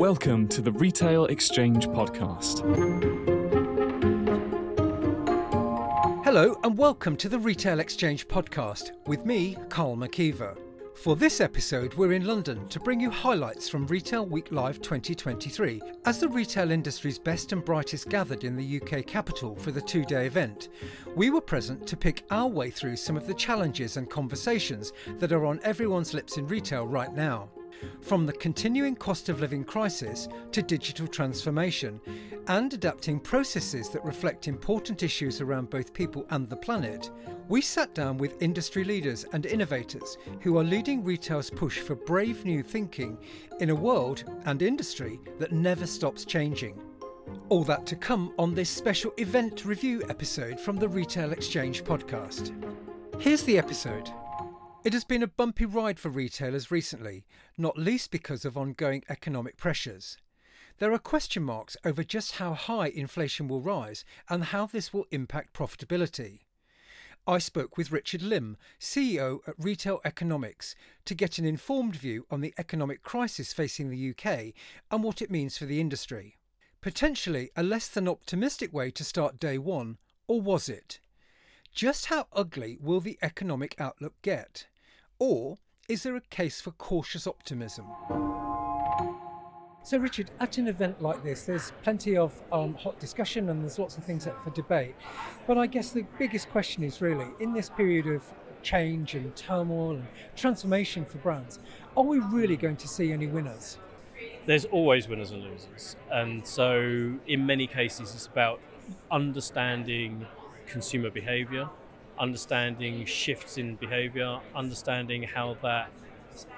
Welcome to the Retail Exchange Podcast. Hello, and welcome to the Retail Exchange Podcast with me, Karl McKeever. For this episode, we're in London to bring you highlights from Retail Week Live 2023. As the retail industry's best and brightest gathered in the UK capital for the two day event, we were present to pick our way through some of the challenges and conversations that are on everyone's lips in retail right now. From the continuing cost of living crisis to digital transformation and adapting processes that reflect important issues around both people and the planet, we sat down with industry leaders and innovators who are leading retail's push for brave new thinking in a world and industry that never stops changing. All that to come on this special event review episode from the Retail Exchange podcast. Here's the episode. It has been a bumpy ride for retailers recently, not least because of ongoing economic pressures. There are question marks over just how high inflation will rise and how this will impact profitability. I spoke with Richard Lim, CEO at Retail Economics, to get an informed view on the economic crisis facing the UK and what it means for the industry. Potentially a less than optimistic way to start day one, or was it? Just how ugly will the economic outlook get? Or is there a case for cautious optimism? So, Richard, at an event like this, there's plenty of um, hot discussion and there's lots of things up for debate. But I guess the biggest question is really in this period of change and turmoil and transformation for brands, are we really going to see any winners? There's always winners and losers. And so, in many cases, it's about understanding consumer behavior understanding shifts in behavior, understanding how that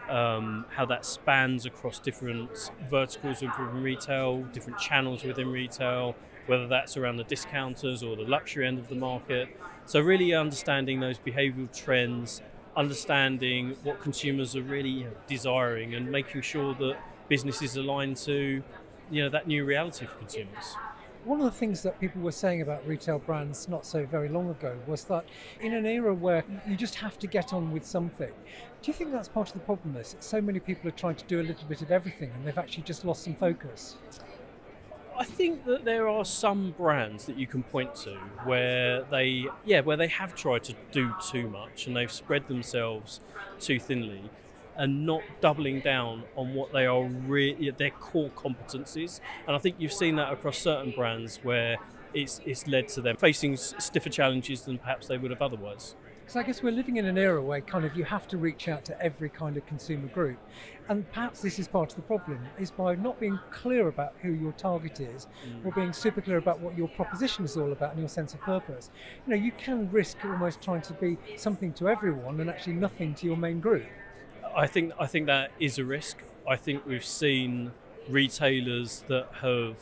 um, how that spans across different verticals within retail, different channels within retail, whether that's around the discounters or the luxury end of the market. So really understanding those behavioural trends, understanding what consumers are really you know, desiring, and making sure that businesses align to you know that new reality for consumers. One of the things that people were saying about retail brands not so very long ago was that in an era where you just have to get on with something, do you think that's part of the problem? Is that so many people are trying to do a little bit of everything and they've actually just lost some focus? I think that there are some brands that you can point to where they, yeah, where they have tried to do too much and they've spread themselves too thinly and not doubling down on what they are really their core competencies. And I think you've seen that across certain brands where it's, it's led to them facing stiffer challenges than perhaps they would have otherwise. So I guess we're living in an era where kind of you have to reach out to every kind of consumer group. And perhaps this is part of the problem, is by not being clear about who your target is, mm. or being super clear about what your proposition is all about and your sense of purpose. You know, you can risk almost trying to be something to everyone and actually nothing to your main group. I think I think that is a risk. I think we've seen retailers that have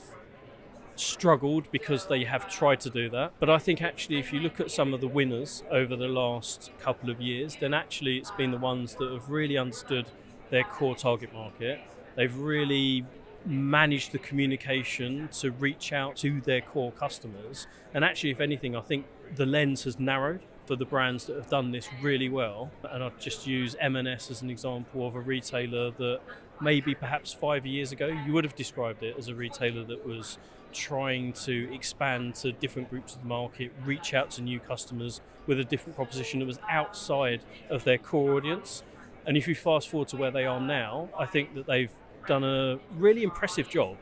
struggled because they have tried to do that. But I think actually, if you look at some of the winners over the last couple of years, then actually it's been the ones that have really understood their core target market. They've really managed the communication to reach out to their core customers. And actually, if anything, I think the lens has narrowed for the brands that have done this really well. And I'd just use M&S as an example of a retailer that maybe perhaps five years ago you would have described it as a retailer that was trying to expand to different groups of the market, reach out to new customers with a different proposition that was outside of their core audience. And if you fast forward to where they are now, I think that they've done a really impressive job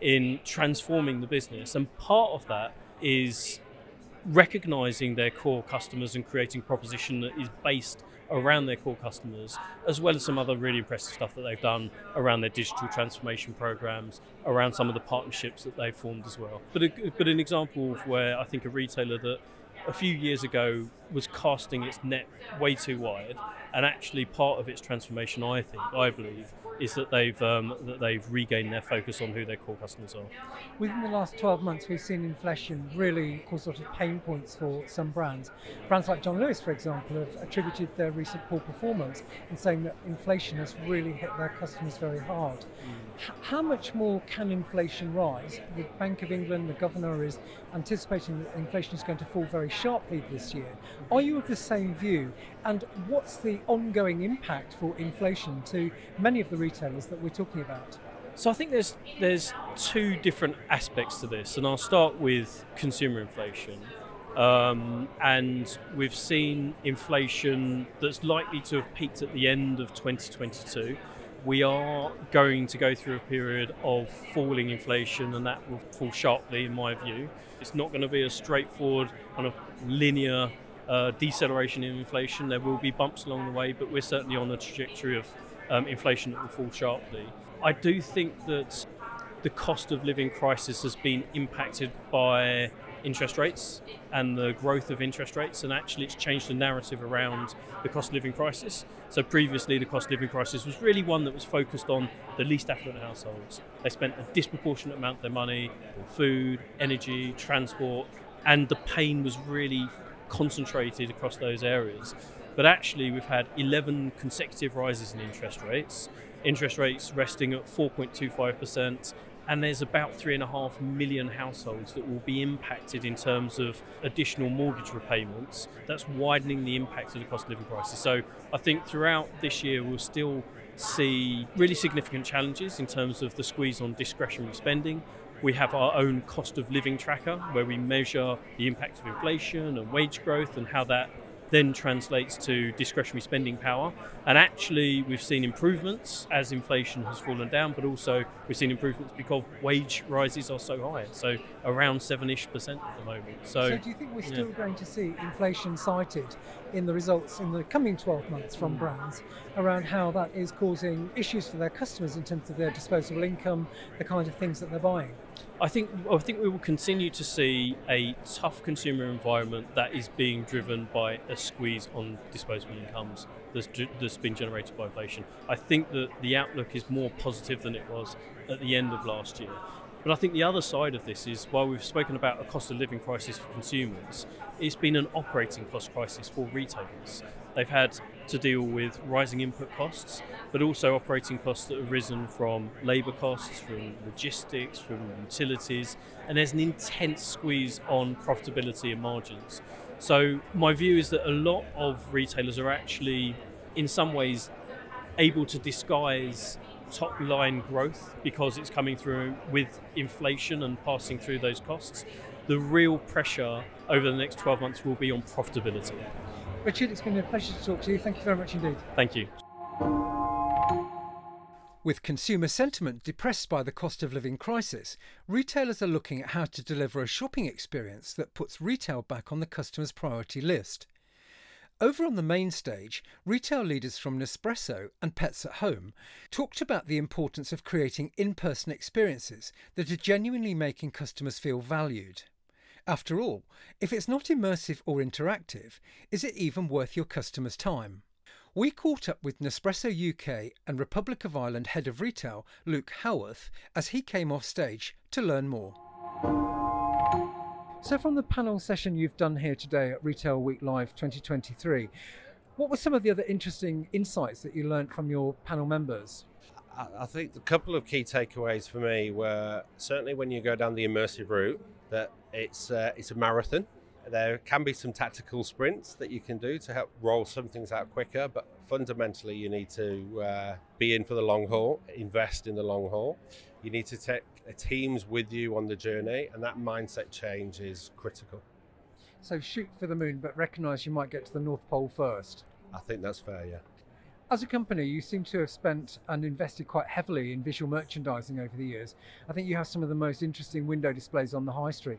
in transforming the business. And part of that is recognizing their core customers and creating proposition that is based around their core customers, as well as some other really impressive stuff that they've done around their digital transformation programs, around some of the partnerships that they've formed as well. But, a, but an example of where I think a retailer that a few years ago was casting its net way too wide, and actually part of its transformation, I think, I believe, is that they've um, that they've regained their focus on who their core customers are. Within the last 12 months, we've seen inflation really cause sort of pain points for some brands. Brands like John Lewis, for example, have attributed their recent poor performance in saying that inflation has really hit their customers very hard. Mm. How much more can inflation rise? The Bank of England, the governor, is anticipating that inflation is going to fall very sharply this year. Are you of the same view? And what's the ongoing impact for inflation to many of the retailers that we're talking about? So I think there's there's two different aspects to this, and I'll start with consumer inflation. Um, and we've seen inflation that's likely to have peaked at the end of 2022. We are going to go through a period of falling inflation, and that will fall sharply, in my view. It's not going to be a straightforward kind of linear uh, deceleration in inflation. There will be bumps along the way, but we're certainly on a trajectory of um, inflation that will fall sharply. I do think that the cost of living crisis has been impacted by interest rates and the growth of interest rates, and actually it's changed the narrative around the cost of living crisis. So previously, the cost of living crisis was really one that was focused on the least affluent households. They spent a disproportionate amount of their money on food, energy, transport, and the pain was really concentrated across those areas. But actually, we've had 11 consecutive rises in interest rates, interest rates resting at 4.25%, and there's about three and a half million households that will be impacted in terms of additional mortgage repayments. That's widening the impact of the cost of living crisis. So I think throughout this year, we'll still see really significant challenges in terms of the squeeze on discretionary spending. We have our own cost of living tracker where we measure the impact of inflation and wage growth and how that then translates to discretionary spending power. And actually, we've seen improvements as inflation has fallen down, but also we've seen improvements because wage rises are so high, so around seven ish percent at the moment. So, so, do you think we're still yeah. going to see inflation cited in the results in the coming 12 months from hmm. brands around how that is causing issues for their customers in terms of their disposable income, the kind of things that they're buying? I think I think we will continue to see a tough consumer environment that is being driven by a squeeze on disposable incomes that's, that's been generated by inflation. I think that the outlook is more positive than it was at the end of last year. But I think the other side of this is while we've spoken about a cost of living crisis for consumers, it's been an operating cost crisis for retailers. They've had to deal with rising input costs, but also operating costs that have risen from labour costs, from logistics, from utilities, and there's an intense squeeze on profitability and margins. So, my view is that a lot of retailers are actually, in some ways, able to disguise top line growth because it's coming through with inflation and passing through those costs. The real pressure over the next 12 months will be on profitability. Richard, it's been a pleasure to talk to you. Thank you very much indeed. Thank you. With consumer sentiment depressed by the cost of living crisis, retailers are looking at how to deliver a shopping experience that puts retail back on the customer's priority list. Over on the main stage, retail leaders from Nespresso and Pets at Home talked about the importance of creating in person experiences that are genuinely making customers feel valued. After all, if it's not immersive or interactive, is it even worth your customers' time? We caught up with Nespresso UK and Republic of Ireland head of retail, Luke Howarth, as he came off stage to learn more. So, from the panel session you've done here today at Retail Week Live 2023, what were some of the other interesting insights that you learned from your panel members? I think a couple of key takeaways for me were certainly when you go down the immersive route, that it's uh, it's a marathon. There can be some tactical sprints that you can do to help roll some things out quicker, but fundamentally you need to uh, be in for the long haul, invest in the long haul. You need to take teams with you on the journey, and that mindset change is critical. So shoot for the moon, but recognise you might get to the North Pole first. I think that's fair, yeah. As a company, you seem to have spent and invested quite heavily in visual merchandising over the years. I think you have some of the most interesting window displays on the high street.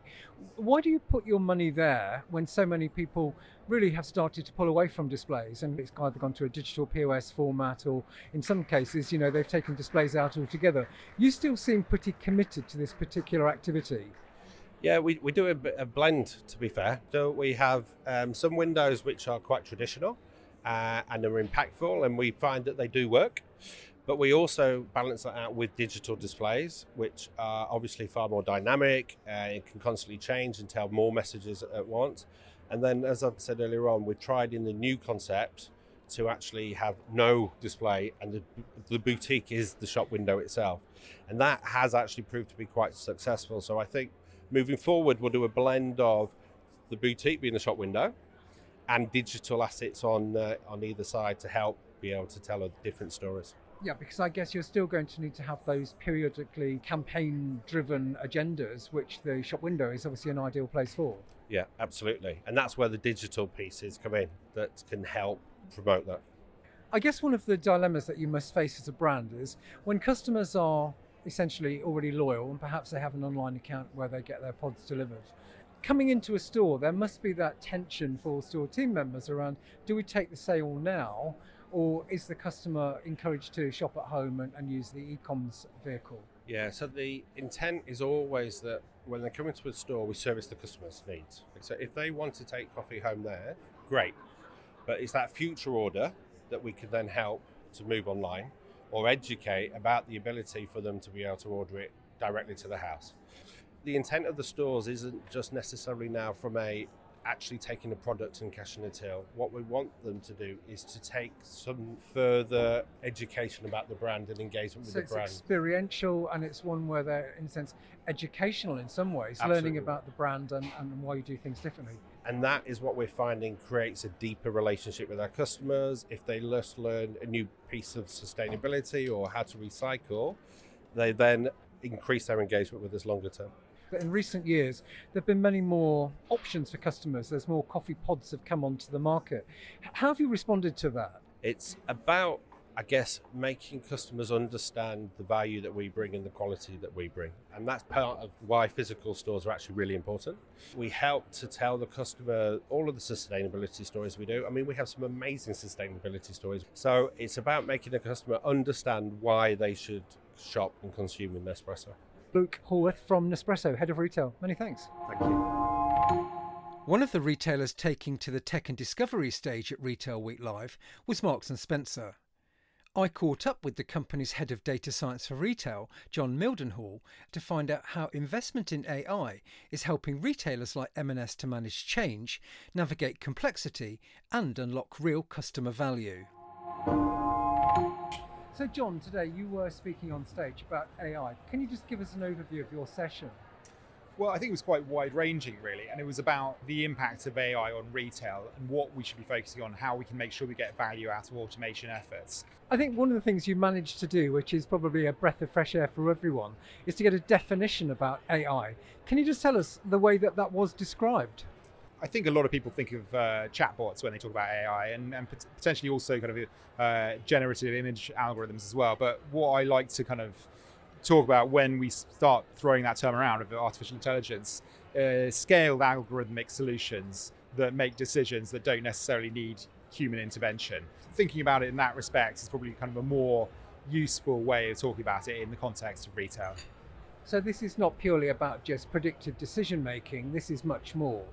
Why do you put your money there when so many people really have started to pull away from displays and it's either gone to a digital POS format or in some cases, you know, they've taken displays out altogether. You still seem pretty committed to this particular activity. Yeah, we, we do a, blend to be fair. So we have um, some windows which are quite traditional uh, and are impactful, and we find that they do work. But we also balance that out with digital displays, which are obviously far more dynamic. Uh, it can constantly change and tell more messages at once. And then, as I've said earlier on, we've tried in the new concept to actually have no display, and the, the boutique is the shop window itself. And that has actually proved to be quite successful. So I think moving forward, we'll do a blend of the boutique being the shop window, and digital assets on uh, on either side to help be able to tell different stories. Yeah, because I guess you're still going to need to have those periodically campaign driven agendas, which the shop window is obviously an ideal place for. Yeah, absolutely. And that's where the digital pieces come in that can help promote that. I guess one of the dilemmas that you must face as a brand is when customers are essentially already loyal and perhaps they have an online account where they get their pods delivered. Coming into a store, there must be that tension for store team members around do we take the sale now or is the customer encouraged to shop at home and, and use the e-coms vehicle? Yeah, so the intent is always that when they come into a store, we service the customer's needs. So if they want to take coffee home there, great. But it's that future order that we can then help to move online or educate about the ability for them to be able to order it directly to the house. The intent of the stores isn't just necessarily now from a actually taking the product and cashing the till. What we want them to do is to take some further education about the brand and engagement so with the brand. It's experiential and it's one where they're, in a sense, educational in some ways, Absolutely. learning about the brand and, and why you do things differently. and that is what we're finding creates a deeper relationship with our customers. If they just learn a new piece of sustainability or how to recycle, they then increase their engagement with us longer term. In recent years, there have been many more options for customers. There's more coffee pods have come onto the market. How have you responded to that? It's about, I guess, making customers understand the value that we bring and the quality that we bring. And that's part of why physical stores are actually really important. We help to tell the customer all of the sustainability stories we do. I mean, we have some amazing sustainability stories. So it's about making the customer understand why they should shop and consume in Nespresso. Luke Hallworth from Nespresso, Head of Retail. Many thanks. Thank you. One of the retailers taking to the tech and discovery stage at Retail Week Live was Marks and Spencer. I caught up with the company's head of data science for retail, John Mildenhall, to find out how investment in AI is helping retailers like M&S to manage change, navigate complexity, and unlock real customer value. So, John, today you were speaking on stage about AI. Can you just give us an overview of your session? Well, I think it was quite wide ranging, really, and it was about the impact of AI on retail and what we should be focusing on, how we can make sure we get value out of automation efforts. I think one of the things you managed to do, which is probably a breath of fresh air for everyone, is to get a definition about AI. Can you just tell us the way that that was described? I think a lot of people think of uh, chatbots when they talk about AI and, and pot- potentially also kind of uh, generative image algorithms as well. But what I like to kind of talk about when we start throwing that term around of artificial intelligence, uh, scaled algorithmic solutions that make decisions that don't necessarily need human intervention. Thinking about it in that respect is probably kind of a more useful way of talking about it in the context of retail. So, this is not purely about just predictive decision making, this is much more.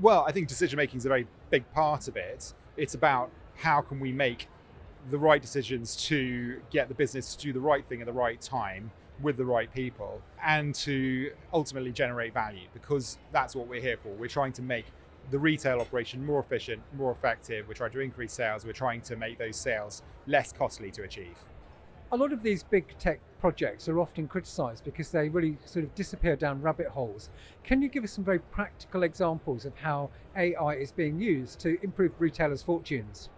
Well, I think decision making is a very big part of it. It's about how can we make the right decisions to get the business to do the right thing at the right time with the right people and to ultimately generate value because that's what we're here for. We're trying to make the retail operation more efficient, more effective. We're trying to increase sales. We're trying to make those sales less costly to achieve. A lot of these big tech projects are often criticised because they really sort of disappear down rabbit holes. Can you give us some very practical examples of how AI is being used to improve retailers' fortunes?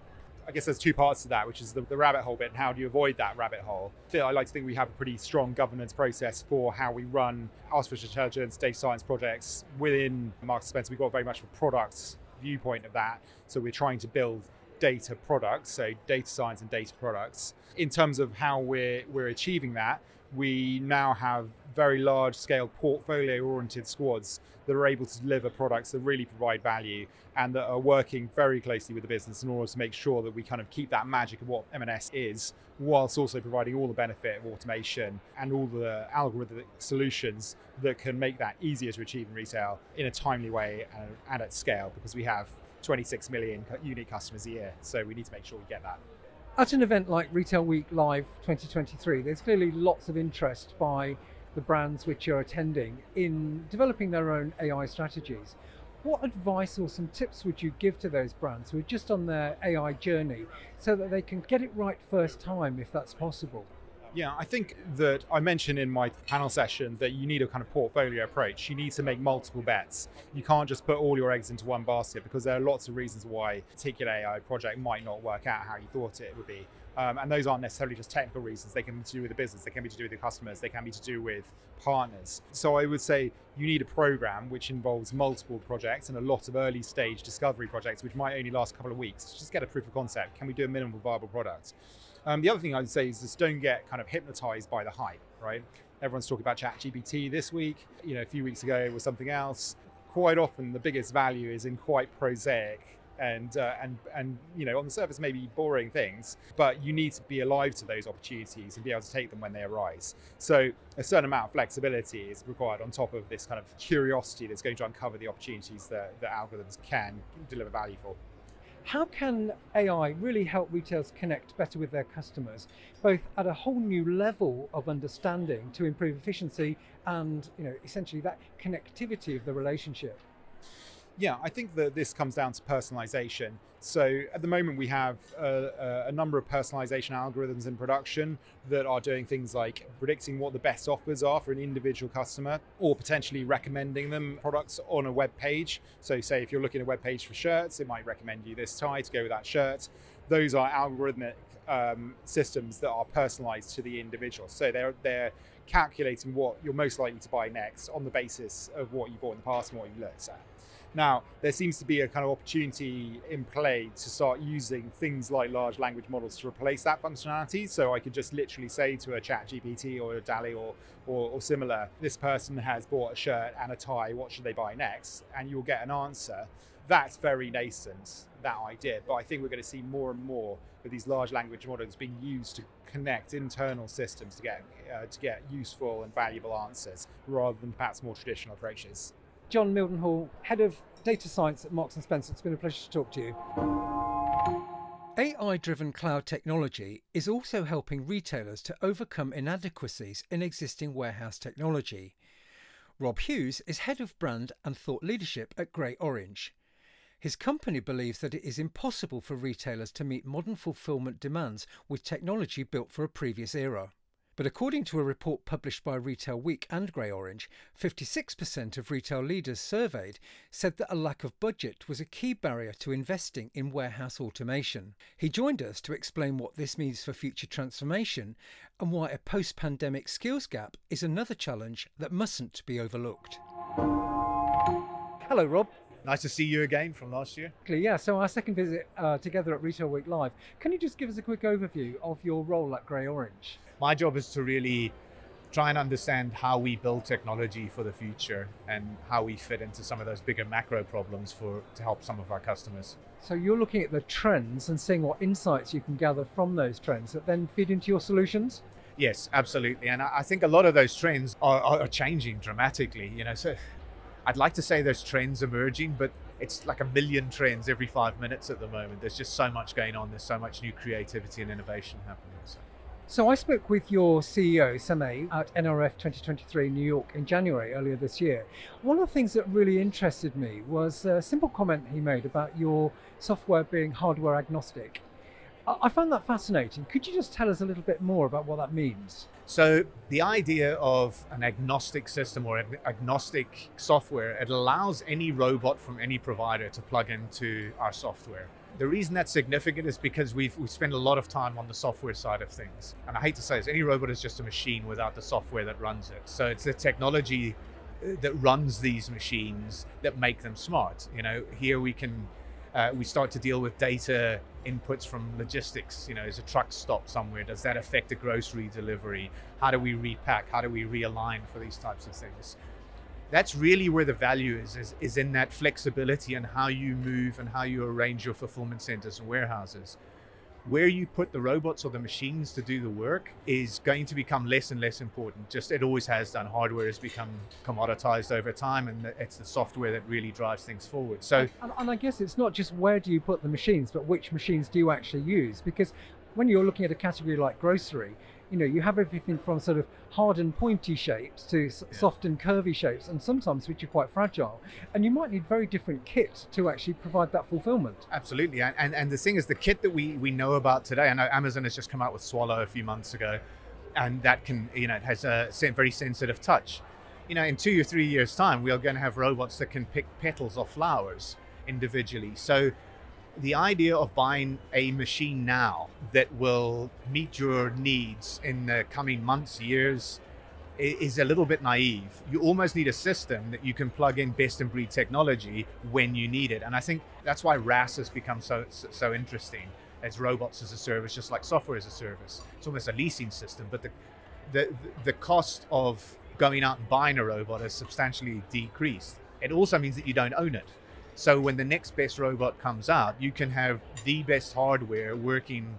I guess there's two parts to that, which is the, the rabbit hole bit and how do you avoid that rabbit hole. Feel I like to think we have a pretty strong governance process for how we run artificial intelligence, data science projects within Marks Spencer. We've got very much a product viewpoint of that. So we're trying to build data products, so data science and data products. In terms of how we're we're achieving that, we now have very large scale portfolio oriented squads that are able to deliver products that really provide value and that are working very closely with the business in order to make sure that we kind of keep that magic of what M&S is whilst also providing all the benefit of automation and all the algorithmic solutions that can make that easier to achieve in retail in a timely way and, and at scale because we have 26 million unique customers a year so we need to make sure we get that At an event like Retail Week Live 2023, there's clearly lots of interest by the brands which you're attending in developing their own AI strategies. What advice or some tips would you give to those brands who are just on their AI journey so that they can get it right first time if that's possible? Yeah, I think that I mentioned in my panel session that you need a kind of portfolio approach. You need to make multiple bets. You can't just put all your eggs into one basket because there are lots of reasons why a particular AI project might not work out how you thought it would be. Um, and those aren't necessarily just technical reasons. They can be to do with the business, they can be to do with the customers, they can be to do with partners. So I would say you need a program which involves multiple projects and a lot of early stage discovery projects, which might only last a couple of weeks. Just get a proof of concept. Can we do a minimum viable product? Um, the other thing I would say is just don't get kind of hypnotized by the hype, right? Everyone's talking about ChatGPT this week. You know, a few weeks ago it was something else. Quite often, the biggest value is in quite prosaic and uh, and and you know on the surface maybe boring things but you need to be alive to those opportunities and be able to take them when they arise so a certain amount of flexibility is required on top of this kind of curiosity that's going to uncover the opportunities that, that algorithms can deliver value for how can AI really help retailers connect better with their customers, both at a whole new level of understanding to improve efficiency and, you know, essentially that connectivity of the relationship? Yeah, I think that this comes down to personalization. So at the moment, we have a, a, number of personalization algorithms in production that are doing things like predicting what the best offers are for an individual customer, or potentially recommending them products on a web page. So, say if you're looking at a web page for shirts, it might recommend you this tie to go with that shirt. Those are algorithmic um, systems that are personalized to the individual. So they're they're calculating what you're most likely to buy next on the basis of what you bought in the past and what you looked at. Now, there seems to be a kind of opportunity in play to start using things like large language models to replace that functionality. So I could just literally say to a chat GPT or a DALL-E or, or, or similar, this person has bought a shirt and a tie, what should they buy next? And you'll get an answer. That's very nascent, that idea. But I think we're going to see more and more of these large language models being used to connect internal systems to get, uh, to get useful and valuable answers rather than perhaps more traditional approaches. John Mildenhall, Head of Data Science at Marks & Spencer. It's been a pleasure to talk to you. AI driven cloud technology is also helping retailers to overcome inadequacies in existing warehouse technology. Rob Hughes is head of brand and thought leadership at Grey Orange. His company believes that it is impossible for retailers to meet modern fulfillment demands with technology built for a previous era. But according to a report published by Retail Week and Grey Orange, 56% of retail leaders surveyed said that a lack of budget was a key barrier to investing in warehouse automation. He joined us to explain what this means for future transformation and why a post pandemic skills gap is another challenge that mustn't be overlooked. Hello, Rob. Nice to see you again from last year. Yeah, so our second visit uh, together at Retail Week Live. Can you just give us a quick overview of your role at Grey Orange? My job is to really try and understand how we build technology for the future and how we fit into some of those bigger macro problems for to help some of our customers. So you're looking at the trends and seeing what insights you can gather from those trends that then feed into your solutions? Yes, absolutely. And I think a lot of those trends are, are changing dramatically. You know, so I'd like to say there's trends emerging, but it's like a million trends every five minutes at the moment. There's just so much going on. There's so much new creativity and innovation happening. So. So I spoke with your CEO, Samay, at NRF 2023 in New York in January earlier this year. One of the things that really interested me was a simple comment he made about your software being hardware agnostic. I found that fascinating. Could you just tell us a little bit more about what that means? So, the idea of an agnostic system or agnostic software, it allows any robot from any provider to plug into our software. The reason that's significant is because we've we spend a lot of time on the software side of things. And I hate to say this, any robot is just a machine without the software that runs it. So it's the technology uh, that runs these machines that make them smart. You know, here we can uh, we start to deal with data inputs from logistics. You know, is a truck stopped somewhere? Does that affect a grocery delivery? How do we repack? How do we realign for these types of things? That's really where the value is, is, is in that flexibility and how you move and how you arrange your fulfillment centers and warehouses where you put the robots or the machines to do the work is going to become less and less important. Just it always has done. Hardware has become commoditized over time, and it's the software that really drives things forward. So, and, and I guess it's not just where do you put the machines, but which machines do you actually use? Because when you're looking at a category like grocery, you know, you have everything from sort of hard and pointy shapes to yeah. soft and curvy shapes, and sometimes which are quite fragile. And you might need very different kit to actually provide that fulfillment. Absolutely, and and, and the thing is, the kit that we we know about today. I know Amazon has just come out with Sparrow a few months ago, and that can you know it has a very sensitive touch. You know, in two or three years' time, we are going to have robots that can pick petals or flowers individually. So the idea of buying a machine now that will meet your needs in the coming months, years, is a little bit naive. You almost need a system that you can plug in best in breed technology when you need it. And I think that's why RaaS has become so so interesting as robots as a service, just like software as a service. It's almost a leasing system, but the the the cost of going out and buying a robot has substantially decreased. It also means that you don't own it. So when the next best robot comes out, you can have the best hardware working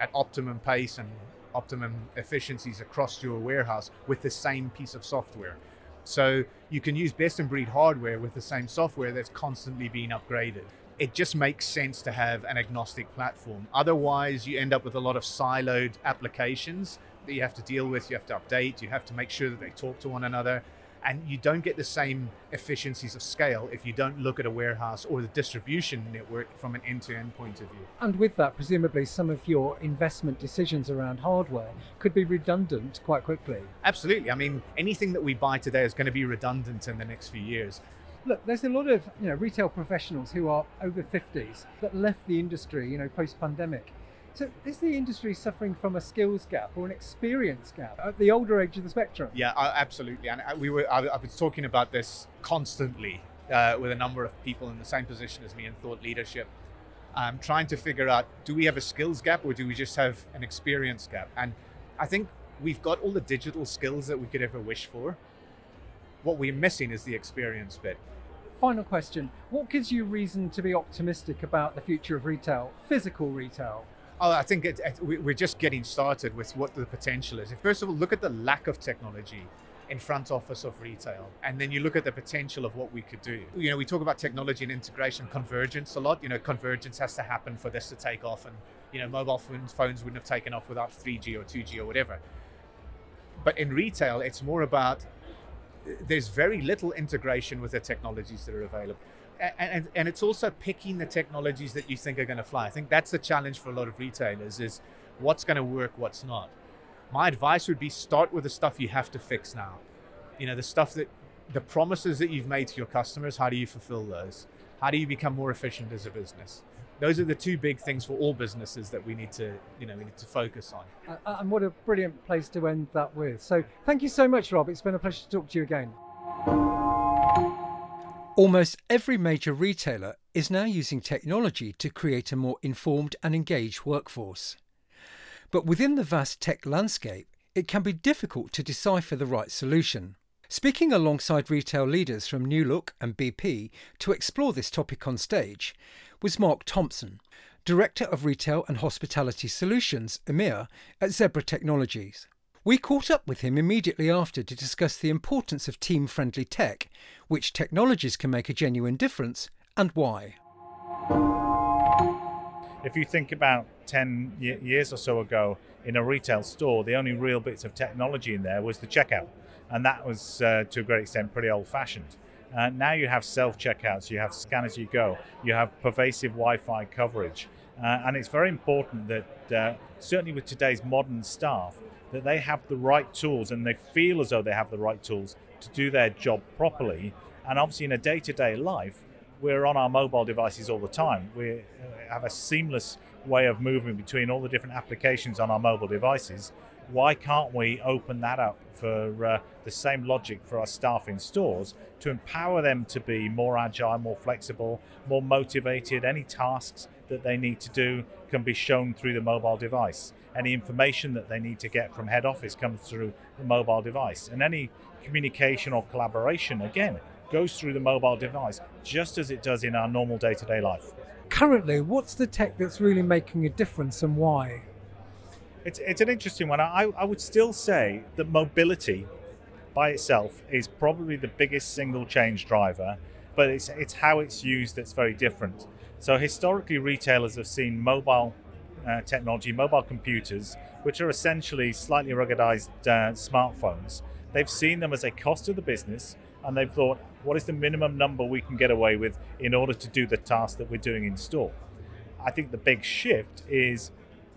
at optimum pace and optimum efficiencies across your warehouse with the same piece of software. So you can use best in breed hardware with the same software that's constantly being upgraded. It just makes sense to have an agnostic platform. Otherwise, you end up with a lot of siloed applications that you have to deal with, you have to update, you have to make sure that they talk to one another and you don't get the same efficiencies of scale if you don't look at a warehouse or the distribution network from an end-to-end point of view. And with that, presumably some of your investment decisions around hardware could be redundant quite quickly. Absolutely. I mean, anything that we buy today is going to be redundant in the next few years. Look, there's a lot of you know retail professionals who are over 50s that left the industry, you know, post-pandemic so is the industry suffering from a skills gap or an experience gap at the older age of the spectrum? Yeah, absolutely. And uh, we were I, I was talking about this constantly uh, with a number of people in the same position as me in thought leadership. Um, trying to figure out do we have a skills gap or do we just have an experience gap? And I think we've got all the digital skills that we could ever wish for. What we're missing is the experience bit. Final question What gives you reason to be optimistic about the future of retail, physical retail? Oh, I think it, it, we're just getting started with what the potential is. First of all, look at the lack of technology in front office of retail, and then you look at the potential of what we could do. You know, we talk about technology and integration, convergence a lot. You know, convergence has to happen for this to take off, and you know, mobile phones phones wouldn't have taken off without 3G or 2G or whatever. But in retail, it's more about there's very little integration with the technologies that are available and, and it's also picking the technologies that you think are going to fly. I think that's the challenge for a lot of retailers is what's going to work, what's not. My advice would be start with the stuff you have to fix now. You know, the stuff that the promises that you've made to your customers, how do you fulfill those? How do you become more efficient as a business? Those are the two big things for all businesses that we need to, you know, we need to focus on. Uh, and what a brilliant place to end that with. So, thank you so much, Rob. It's been a pleasure to talk to you again. Almost every major retailer is now using technology to create a more informed and engaged workforce. But within the vast tech landscape, it can be difficult to decipher the right solution. Speaking alongside retail leaders from New Look and BP to explore this topic on stage was Mark Thompson, Director of Retail and Hospitality Solutions, EMEA, at Zebra Technologies. We caught up with him immediately after to discuss the importance of team friendly tech, which technologies can make a genuine difference, and why. If you think about 10 years or so ago in a retail store, the only real bits of technology in there was the checkout, and that was uh, to a great extent pretty old fashioned. Uh, now you have self checkouts, you have scan as you go, you have pervasive Wi Fi coverage. Uh, and it's very important that, uh, certainly with today's modern staff, that they have the right tools and they feel as though they have the right tools to do their job properly. And obviously, in a day to day life, we're on our mobile devices all the time. We have a seamless way of moving between all the different applications on our mobile devices. Why can't we open that up for uh, the same logic for our staff in stores to empower them to be more agile, more flexible, more motivated? Any tasks that they need to do can be shown through the mobile device. Any information that they need to get from head office comes through the mobile device. And any communication or collaboration, again, goes through the mobile device, just as it does in our normal day to day life. Currently, what's the tech that's really making a difference and why? It's, it's an interesting one. I, I would still say that mobility by itself is probably the biggest single change driver, but it's, it's how it's used that's very different. So historically, retailers have seen mobile uh, technology, mobile computers, which are essentially slightly ruggedized uh, smartphones. They've seen them as a cost to the business, and they've thought, what is the minimum number we can get away with in order to do the task that we're doing in store? I think the big shift is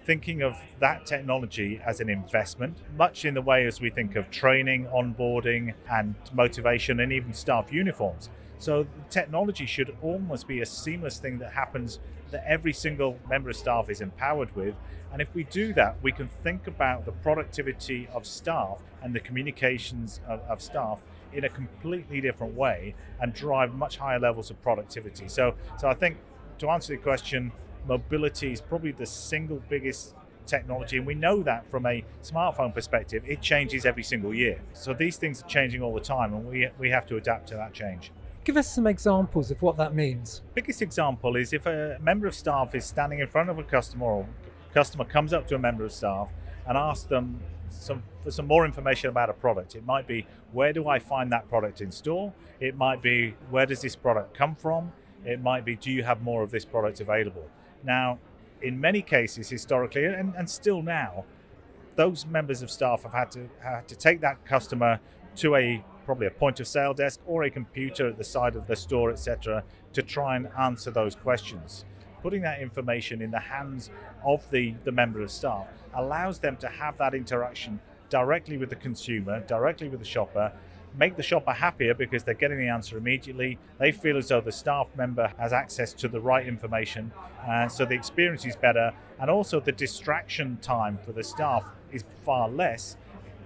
thinking of that technology as an investment, much in the way as we think of training, onboarding, and motivation, and even staff uniforms. So technology should almost be a seamless thing that happens that every single member of staff is empowered with. And if we do that, we can think about the productivity of staff and the communications of, of staff in a completely different way and drive much higher levels of productivity. So, so I think to answer the question, mobility is probably the single biggest technology, and we know that from a smartphone perspective, it changes every single year. So these things are changing all the time, and we we have to adapt to that change. Give us some examples of what that means. Biggest example is if a member of staff is standing in front of a customer, or customer comes up to a member of staff and asks them some for some more information about a product. It might be where do I find that product in store? It might be where does this product come from? It might be do you have more of this product available? Now, in many cases historically and, and still now, those members of staff have had to had to take that customer to a probably a point of sale desk or a computer at the side of the store, etc., to try and answer those questions. Putting that information in the hands of the, the member of staff allows them to have that interaction directly with the consumer, directly with the shopper, make the shopper happier because they're getting the answer immediately. They feel as though the staff member has access to the right information, uh, so the experience is better, and also the distraction time for the staff is far less.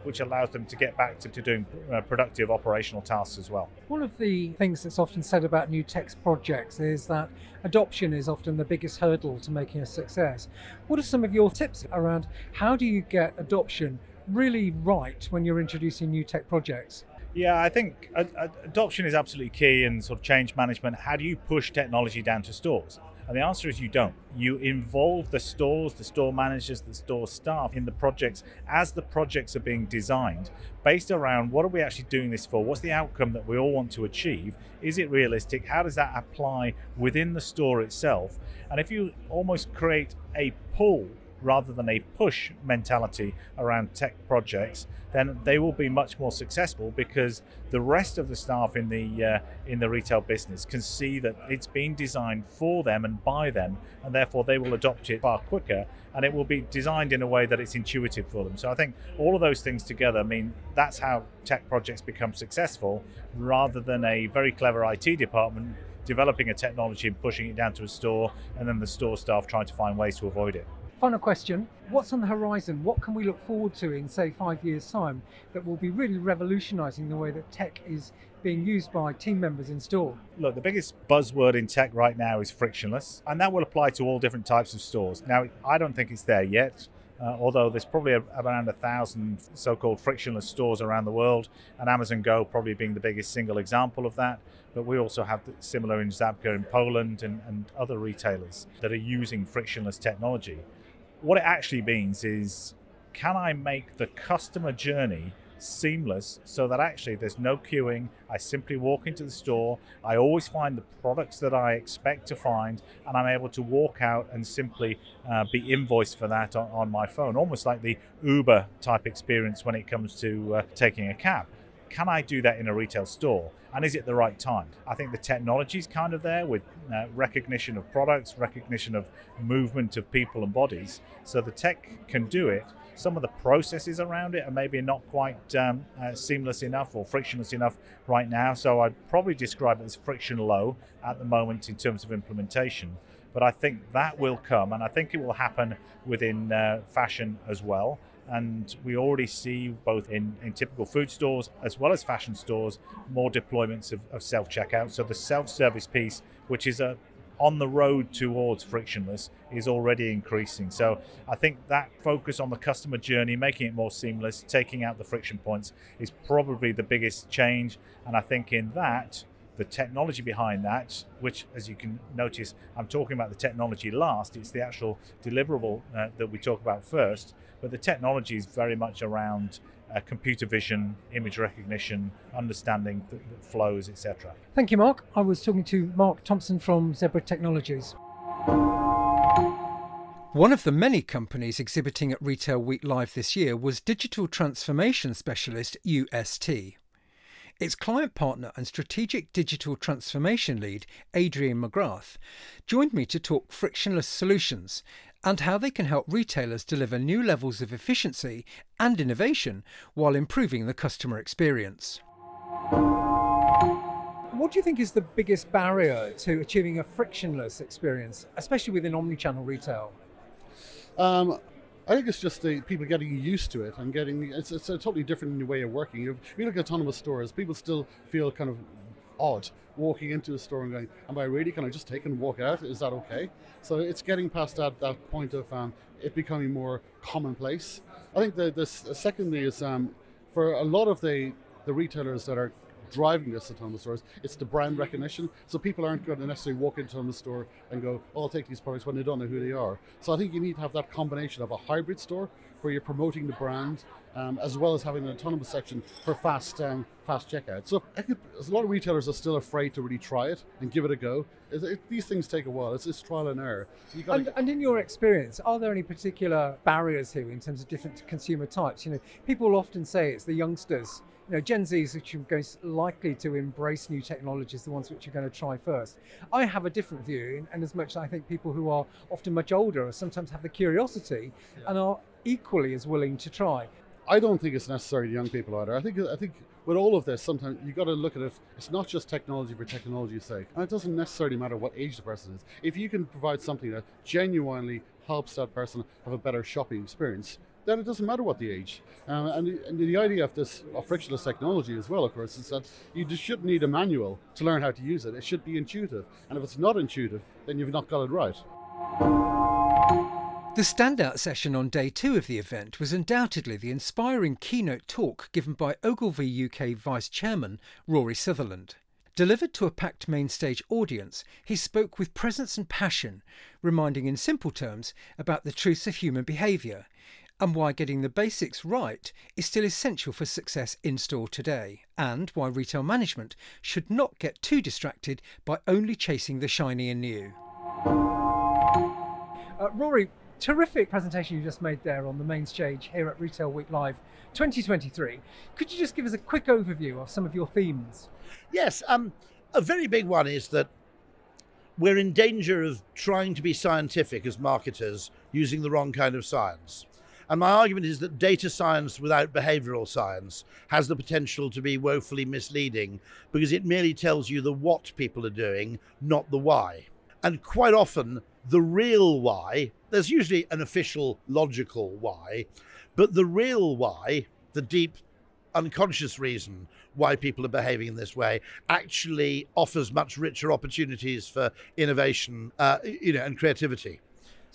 Which allows them to get back to, to doing uh, productive operational tasks as well. One of the things that's often said about new tech projects is that adoption is often the biggest hurdle to making a success. What are some of your tips around how do you get adoption really right when you're introducing new tech projects? Yeah, I think adoption is absolutely key in sort of change management. How do you push technology down to stores? And the answer is you don't. You involve the stores, the store managers, the store staff in the projects as the projects are being designed based around what are we actually doing this for? What's the outcome that we all want to achieve? Is it realistic? How does that apply within the store itself? And if you almost create a pull rather than a push mentality around tech projects, then they will be much more successful because the rest of the staff in the uh, in the retail business can see that it's been designed for them and by them, and therefore they will adopt it far quicker, and it will be designed in a way that it's intuitive for them. So I think all of those things together mean that's how tech projects become successful, rather than a very clever IT department developing a technology and pushing it down to a store, and then the store staff trying to find ways to avoid it. Final question What's on the horizon? What can we look forward to in, say, five years' time that will be really revolutionising the way that tech is being used by team members in store? Look, the biggest buzzword in tech right now is frictionless, and that will apply to all different types of stores. Now, I don't think it's there yet. Uh, although there's probably a, around a thousand so-called frictionless stores around the world, and Amazon Go probably being the biggest single example of that. But we also have similar in Żabka in Poland and, and other retailers that are using frictionless technology what it actually means is can I make the customer journey seamless so that actually there's no queuing. I simply walk into the store. I always find the products that I expect to find, and I'm able to walk out and simply uh, be invoiced for that on, on, my phone, almost like the Uber type experience when it comes to uh, taking a cab. Can I do that in a retail store? And is it the right time? I think the technology is kind of there with uh, recognition of products, recognition of movement of people and bodies. So the tech can do it. Some of the processes around it are maybe not quite um, uh, seamless enough or frictionless enough right now. So I'd probably describe it as friction low at the moment in terms of implementation. But I think that will come, and I think it will happen within uh, fashion as well and we already see both in, in typical food stores as well as fashion stores more deployments of, of self checkout. So the self service piece, which is a on the road towards frictionless is already increasing. So I think that focus on the customer journey, making it more seamless, taking out the friction points is probably the biggest change. And I think in that, the technology behind that, which, as you can notice, I'm talking about the technology last, it's the actual deliverable uh, that we talk about first. But the technology is very much around uh, computer vision, image recognition, understanding the, the flows, etc. Thank you, Mark. I was talking to Mark Thompson from Zebra Technologies. One of the many companies exhibiting at Retail Week Live this year was digital transformation specialist UST. Its client partner and strategic digital transformation lead, Adrian McGrath, joined me to talk frictionless solutions and how they can help retailers deliver new levels of efficiency and innovation while improving the customer experience. What do you think is the biggest barrier to achieving a frictionless experience, especially within omnichannel retail? Um, I think it's just the people getting used to it and getting it's, it's a totally different way of working. If you look at autonomous stores, people still feel kind of odd walking into a store and going, "Am I really? Can I just take and walk out? Is that okay?" So it's getting past that that point of um, it becoming more commonplace. I think the, the second thing is um, for a lot of the the retailers that are driving this autonomous stores. It's the brand recognition. So people aren't going to necessarily walk into the store and go, oh, I'll take these products when they don't know who they are. So I think you need to have that combination of a hybrid store where you're promoting the brand um, as well as having an autonomous section for fast um, fast checkout. So think a lot of retailers are still afraid to really try it and give it a go. It, it, these things take a while. It's, it's trial and error. And, and, in your experience, are there any particular barriers here in terms of different consumer types? You know, people often say it's the youngsters you know, Gen Zs, which are most likely to embrace new technologies, the ones which are going to try first. I have a different view, and as much as I think people who are often much older sometimes have the curiosity yeah. and are equally as willing to try. I don't think it's necessary necessarily young people either. I think I think with all of this, sometimes you've got to look at it. It's not just technology for technology's sake, and it doesn't necessarily matter what age the person is. If you can provide something that genuinely helps that person have a better shopping experience, then it doesn't matter what the age. Um, and, the, and, the, idea of this of frictionless technology as well, of course, is that you just shouldn't need a manual to learn how to use it. It should be intuitive. And if it's not intuitive, then you've not got it right. The standout session on day two of the event was undoubtedly the inspiring keynote talk given by Ogilvy UK Vice Chairman Rory Sutherland. Delivered to a packed main stage audience, he spoke with presence and passion, reminding in simple terms about the truths of human behaviour and why getting the basics right is still essential for success in store today, and why retail management should not get too distracted by only chasing the shiny and new. Uh, Rory, terrific presentation you just made there on the main stage here at Retail Week Live 2023. Could you just give us a quick overview of some of your themes? Yes, um, a very big one is that we're in danger of trying to be scientific as marketers using the wrong kind of science. And my argument is that data science without behavioral science has the potential to be woefully misleading because it merely tells you the what people are doing, not the why. And quite often, the real why, there's usually an official logical why, but the real why, the deep unconscious reason why people are behaving in this way actually offers much richer opportunities for innovation uh, you know and creativity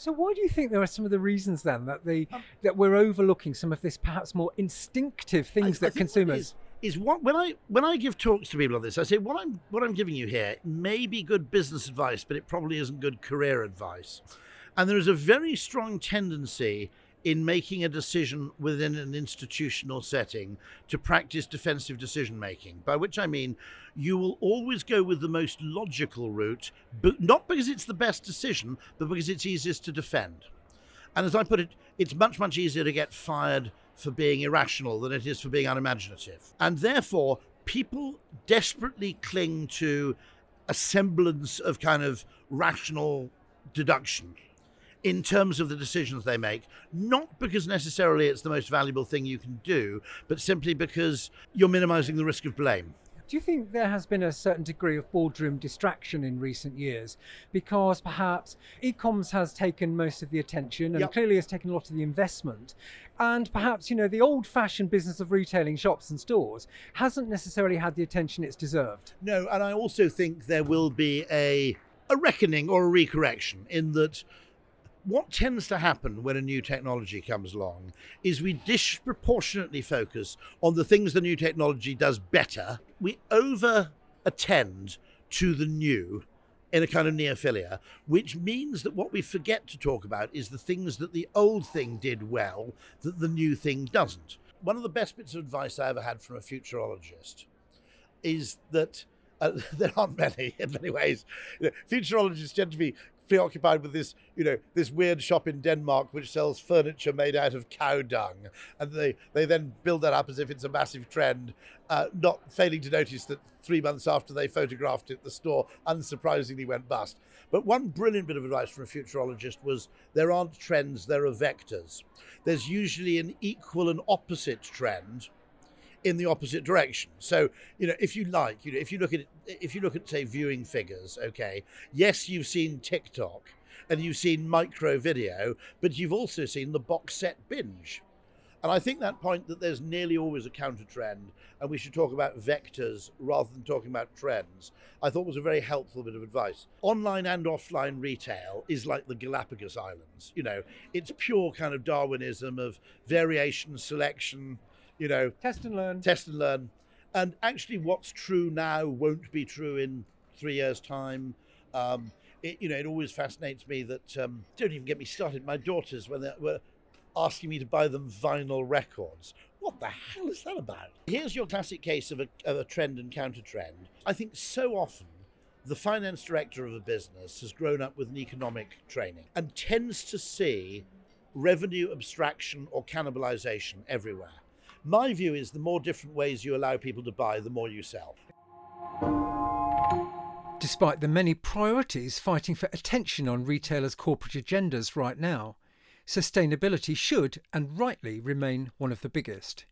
so why do you think there are some of the reasons then that the um, that we're overlooking some of this perhaps more instinctive things I, that I consumers is, is what when I when I give talks to people on this, I say what I'm what I'm giving you here may be good business advice, but it probably isn't good career advice. And there is a very strong tendency in making a decision within an institutional setting to practice defensive decision making, by which I mean you will always go with the most logical route, but not because it's the best decision, but because it's easiest to defend. And as I put it, it's much, much easier to get fired for being irrational than it is for being unimaginative. And therefore, people desperately cling to a semblance of kind of rational deduction in terms of the decisions they make, not because necessarily it's the most valuable thing you can do, but simply because you're minimizing the risk of blame. Do you think there has been a certain degree of boardroom distraction in recent years? Because perhaps e-coms has taken most of the attention and yep. clearly has taken a lot of the investment. And perhaps, you know, the old fashioned business of retailing shops and stores hasn't necessarily had the attention it's deserved. No, and I also think there will be a a reckoning or a recorrection in that what tends to happen when a new technology comes along is we disproportionately focus on the things the new technology does better. We over attend to the new in a kind of neophilia, which means that what we forget to talk about is the things that the old thing did well that the new thing doesn't. One of the best bits of advice I ever had from a futurologist is that uh, there aren't many in many ways. Futurologists tend to be preoccupied with this, you know, this weird shop in Denmark which sells furniture made out of cow dung, and they they then build that up as if it's a massive trend, uh, not failing to notice that three months after they photographed it, the store unsurprisingly went bust. But one brilliant bit of advice from a futurologist was there aren't trends, there are vectors. There's usually an equal and opposite trend in the opposite direction. So, you know, if you like, you know, if you look at if you look at say viewing figures, okay, yes, you've seen TikTok and you've seen micro video, but you've also seen the box set binge. And I think that point that there's nearly always a counter trend, and we should talk about vectors rather than talking about trends, I thought was a very helpful bit of advice. Online and offline retail is like the Galapagos Islands. You know, it's pure kind of Darwinism of variation, selection, you know, test and learn. Test and learn. And actually, what's true now won't be true in three years' time. Um, it, you know, it always fascinates me that um, don't even get me started. My daughters, when they were asking me to buy them vinyl records. What the hell is that about? Here's your classic case of a, of a trend and counter trend. I think so often the finance director of a business has grown up with an economic training and tends to see revenue abstraction or cannibalization everywhere. My view is the more different ways you allow people to buy, the more you sell. Despite the many priorities fighting for attention on retailers' corporate agendas right now, sustainability should and rightly remain one of the biggest.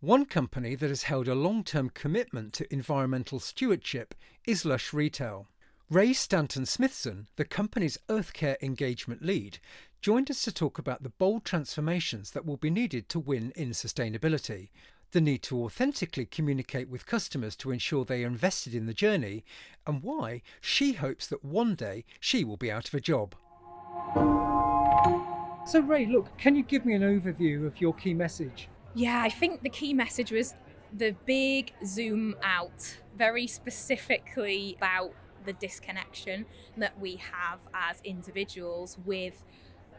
One company that has held a long term commitment to environmental stewardship is Lush Retail. Ray Stanton Smithson, the company's Earthcare engagement lead, joined us to talk about the bold transformations that will be needed to win in sustainability, the need to authentically communicate with customers to ensure they are invested in the journey, and why she hopes that one day she will be out of a job. So, Ray, look, can you give me an overview of your key message? Yeah, I think the key message was the big zoom out, very specifically about the disconnection that we have as individuals with,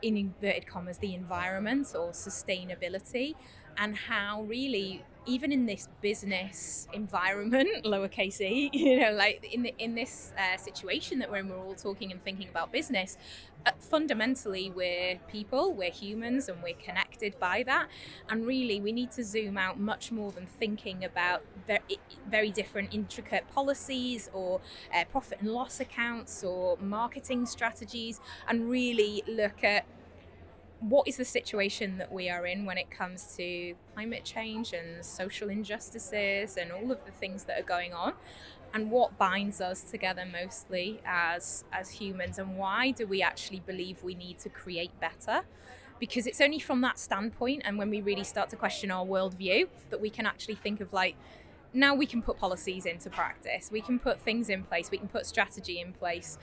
in inverted commas, the environment or sustainability, and how really even in this business environment, lowercase e, you know, like in the, in this uh, situation that we're in, we're all talking and thinking about business. Uh, fundamentally, we're people, we're humans, and we're connected by that. And really, we need to zoom out much more than thinking about very, very different, intricate policies or uh, profit and loss accounts or marketing strategies, and really look at what is the situation that we are in when it comes to climate change and social injustices and all of the things that are going on? And what binds us together mostly as as humans? And why do we actually believe we need to create better? Because it's only from that standpoint and when we really start to question our worldview that we can actually think of like now we can put policies into practice. We can put things in place. We can put strategy in place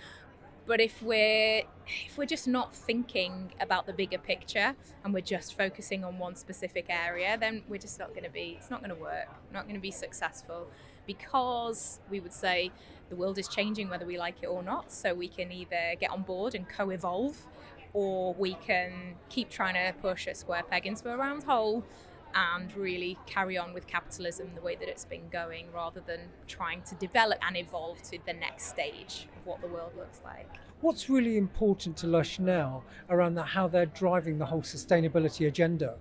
but if we're if we're just not thinking about the bigger picture and we're just focusing on one specific area, then we're just not going to be. It's not going to work. not going to be successful because we would say the world is changing whether we like it or not. So we can either get on board and co-evolve, or we can keep trying to push a square peg into a round hole and really carry on with capitalism the way that it's been going rather than trying to develop and evolve to the next stage of what the world looks like. What's really important to Lush now around that, how they're driving the whole sustainability agenda?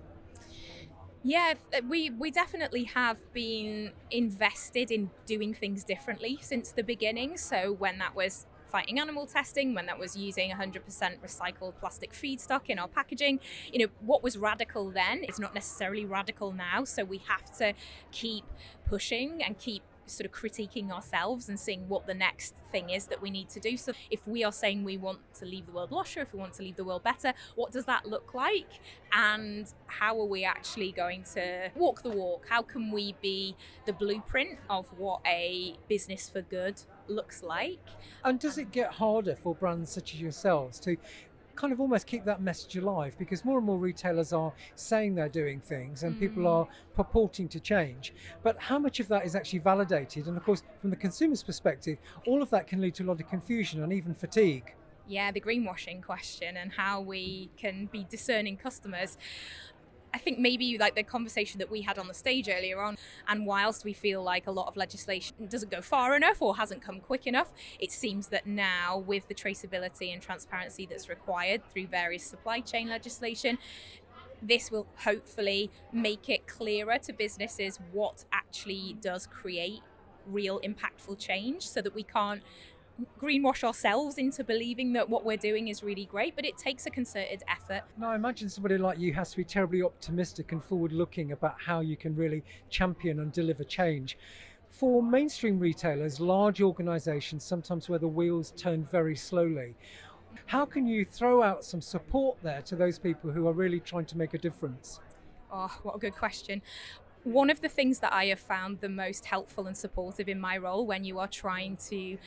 Yeah, we, we definitely have been invested in doing things differently since the beginning. So, when that was fighting animal testing, when that was using 100% recycled plastic feedstock in our packaging. You know, what was radical then is not necessarily radical now. So we have to keep pushing and keep sort of critiquing ourselves and seeing what the next thing is that we need to do. So, if we are saying we want to leave the world lusher, if we want to leave the world better, what does that look like? And how are we actually going to walk the walk? How can we be the blueprint of what a business for good looks like? And does it get harder for brands such as yourselves to kind of almost keep that message alive because more and more retailers are saying they're doing things and mm. people are purporting to change. But how much of that is actually validated? And of course, from the consumer's perspective, all of that can lead to a lot of confusion and even fatigue. Yeah, the greenwashing question and how we can be discerning customers. I think maybe like the conversation that we had on the stage earlier on, and whilst we feel like a lot of legislation doesn't go far enough or hasn't come quick enough, it seems that now with the traceability and transparency that's required through various supply chain legislation, this will hopefully make it clearer to businesses what actually does create real impactful change so that we can't greenwash ourselves into believing that what we're doing is really great, but it takes a concerted effort. Now, I imagine somebody like you has to be terribly optimistic and forward looking about how you can really champion and deliver change. For mainstream retailers, large organizations, sometimes where the wheels turn very slowly, how can you throw out some support there to those people who are really trying to make a difference? Oh, what a good question. One of the things that I have found the most helpful and supportive in my role when you are trying to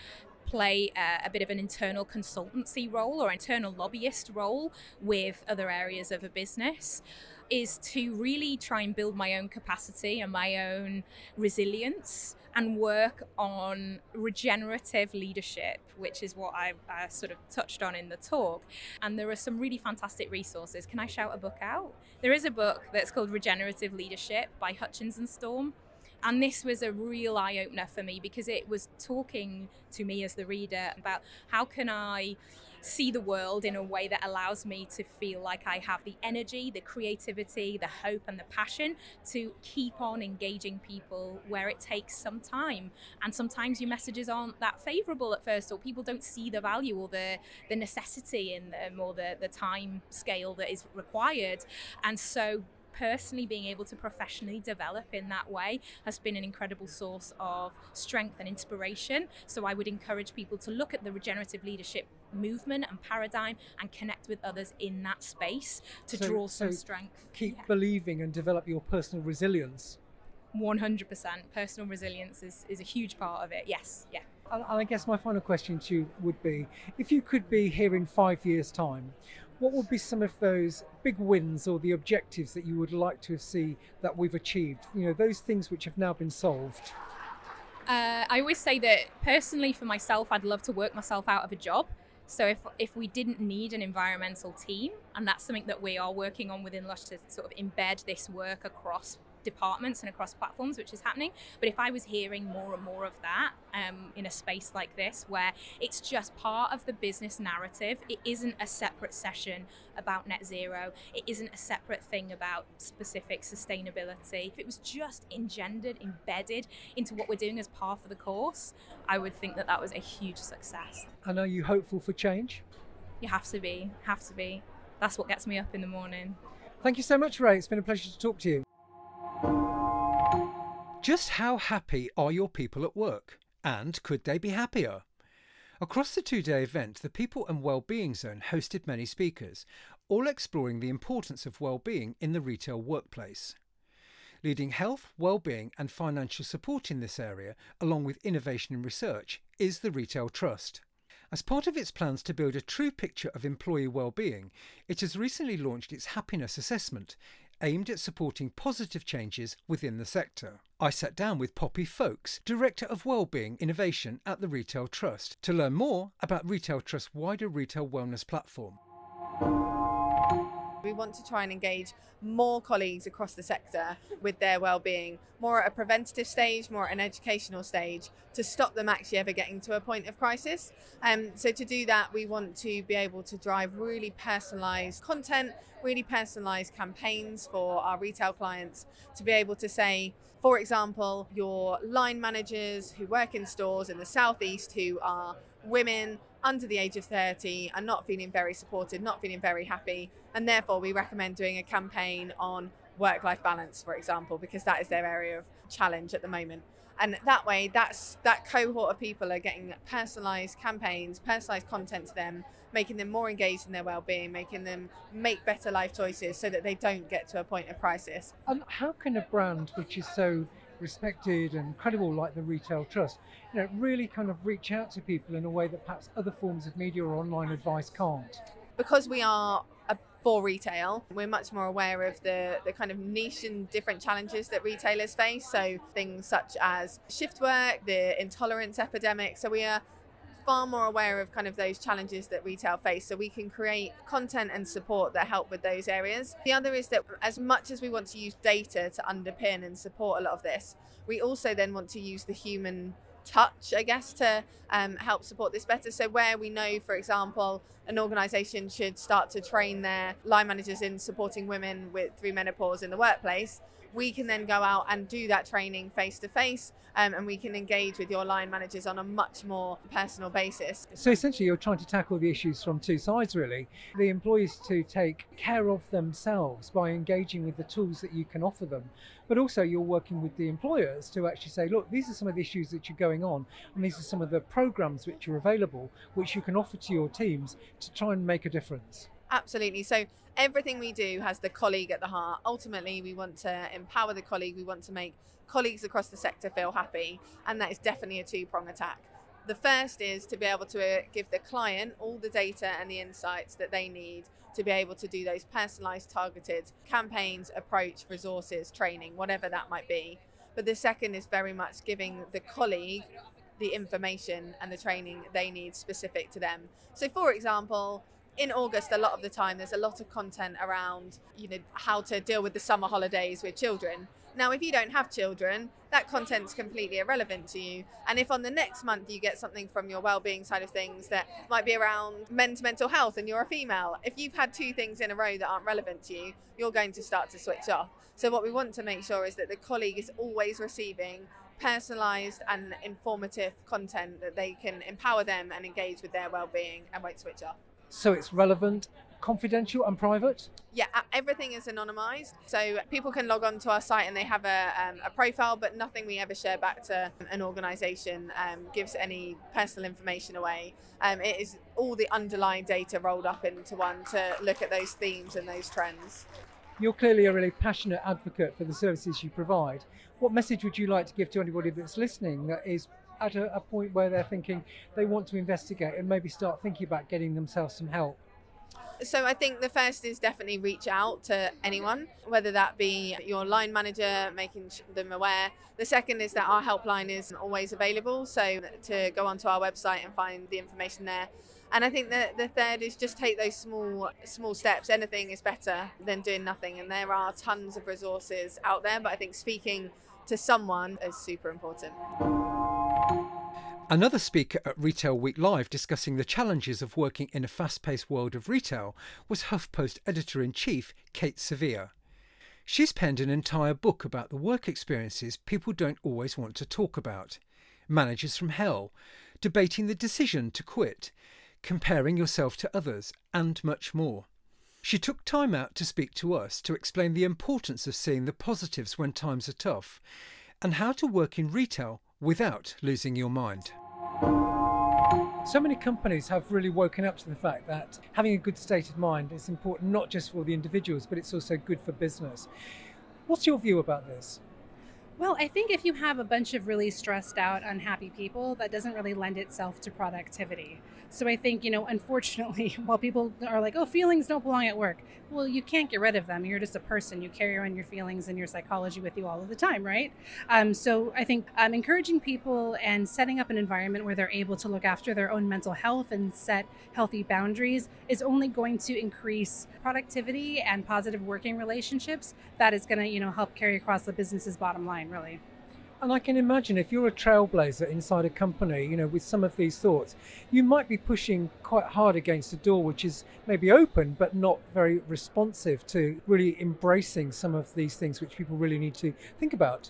play a, a, bit of an internal consultancy role or internal lobbyist role with other areas of a business is to really try and build my own capacity and my own resilience and work on regenerative leadership, which is what I sort of touched on in the talk. And there are some really fantastic resources. Can I shout a book out? There is a book that's called Regenerative Leadership by Hutchins and Storm. And this was a real eye opener for me because it was talking to me as the reader about how can I see the world in a way that allows me to feel like I have the energy, the creativity, the hope, and the passion to keep on engaging people where it takes some time. And sometimes your messages aren't that favorable at first, or people don't see the value or the, the necessity in them or the, the time scale that is required. And so personally being able to professionally develop in that way has been an incredible source of strength and inspiration. So I would encourage people to look at the regenerative leadership movement and paradigm and connect with others in that space to so, draw some so strength. Keep yeah. believing and develop your personal resilience. 100% personal resilience is, is a huge part of it yes yeah and i guess my final question to you would be if you could be here in five years time what would be some of those big wins or the objectives that you would like to see that we've achieved? You know, those things which have now been solved. Uh, I always say that personally, for myself, I'd love to work myself out of a job. So if if we didn't need an environmental team, and that's something that we are working on within Lush to sort of embed this work across departments and across platforms, which is happening. But if I was hearing more and more of that um, in a space like this, where it's just part of the business narrative, it isn't a separate session about net zero, it isn't a separate thing about specific sustainability. If it was just engendered, embedded into what we're doing as part of the course, I would think that that was a huge success. And are you hopeful for change? You have to be, have to be. That's what gets me up in the morning. Thank you so much, Ray. It's been a pleasure to talk to you. Just how happy are your people at work? And could they be happier? Across the two day event, the People and Wellbeing Zone hosted many speakers, all exploring the importance of well-being in the retail workplace. Leading health, well-being and financial support in this area, along with innovation and research, is the Retail Trust. As part of its plans to build a true picture of employee well-being, it has recently launched its happiness assessment, aimed at supporting positive changes within the sector. I sat down with Poppy Folkes, Director of Wellbeing Innovation at the Retail Trust, to learn more about Retail Trust's wider retail wellness platform. We want to try and engage more colleagues across the sector with their well-being, more at a preventative stage, more at an educational stage, to stop them actually ever getting to a point of crisis. Um, so to do that, we want to be able to drive really personalised content, really personalised campaigns for our retail clients to be able to say, for example, your line managers who work in stores in the southeast who are women under the age of 30 are not feeling very supported, not feeling very happy, and therefore we recommend doing a campaign on work life balance, for example, because that is their area of challenge at the moment. And that way, that's that cohort of people are getting personalized campaigns, personalized content to them, making them more engaged in their well-being, making them make better life choices so that they don't get to a point of crisis. And how can a brand which is so respected and credible like the Retail Trust, you know, really kind of reach out to people in a way that perhaps other forms of media or online advice can't? Because we are for retail, we're much more aware of the, the kind of niche and different challenges that retailers face. So things such as shift work, the intolerance epidemic. So we are far more aware of kind of those challenges that retail face so we can create content and support that help with those areas the other is that as much as we want to use data to underpin and support a lot of this we also then want to use the human touch, I guess, to um, help support this better. So, where we know, for example, an organisation should start to train their line managers in supporting women with through menopause in the workplace, we can then go out and do that training face to face and we can engage with your line managers on a much more personal basis. So essentially, you're trying to tackle the issues from two sides, really. The employees to take care of themselves by engaging with the tools that you can offer them, but also you're working with the employers to actually say, look, these are some of the issues that you're going on, and these are some of the programs which are available, which you can offer to your teams to try and make a difference. Absolutely. So everything we do has the colleague at the heart. Ultimately, we want to empower the colleague. We want to make colleagues across the sector feel happy, and that is definitely a two-prong attack. The first is to be able to uh, give the client all the data and the insights that they need to be able to do those personalized, targeted campaigns, approach, resources, training, whatever that might be. But the second is very much giving the colleague the information and the training they need specific to them. So, for example, in August, a lot of the time, there's a lot of content around, you know, how to deal with the summer holidays with children. Now, if you don't have children, that content's completely irrelevant to you. And if on the next month you get something from your well-being side of things that might be around men's mental health and you're a female, if you've had two things in a row that aren't relevant to you, you're going to start to switch off. So what we want to make sure is that the colleague is always receiving personalized and informative content that they can empower them and engage with their well-being and won't switch off so it's relevant, confidential, and private? Yeah, everything is anonymized. So people can log on to our site and they have a, um, a profile, but nothing we ever share back to an organization um, gives any personal information away. Um, it is all the underlying data rolled up into one to look at those themes and those trends. You're clearly a really passionate advocate for the services you provide. What message would you like to give to anybody that's listening that is at a, a point where they're thinking they want to investigate and maybe start thinking about getting themselves some help? So I think the first is definitely reach out to anyone, whether that be your line manager, making them aware. The second is that our helpline is always available, so to go onto our website and find the information there. And I think that the third is just take those small small steps. Anything is better than doing nothing, and there are tons of resources out there. But I think speaking to someone is super important. Another speaker at Retail Week Live discussing the challenges of working in a fast paced world of retail was HuffPost editor in chief Kate Sevilla. She's penned an entire book about the work experiences people don't always want to talk about managers from hell, debating the decision to quit, comparing yourself to others, and much more. She took time out to speak to us to explain the importance of seeing the positives when times are tough and how to work in retail without losing your mind. So many companies have really woken up to the fact that having a good state of mind is important not just for the individuals, but it's also good for business. What's your view about this? Well, I think if you have a bunch of really stressed out, unhappy people, that doesn't really lend itself to productivity. So I think, you know, unfortunately, while people are like, oh, feelings don't belong at work, well, you can't get rid of them. You're just a person. You carry around your feelings and your psychology with you all of the time, right? Um, so I think um, encouraging people and setting up an environment where they're able to look after their own mental health and set healthy boundaries is only going to increase productivity and positive working relationships. That is going to, you know, help carry across the business's bottom line, really. And I can imagine if you're a trailblazer inside a company, you know, with some of these thoughts, you might be pushing quite hard against a door which is maybe open but not very responsive to really embracing some of these things which people really need to think about.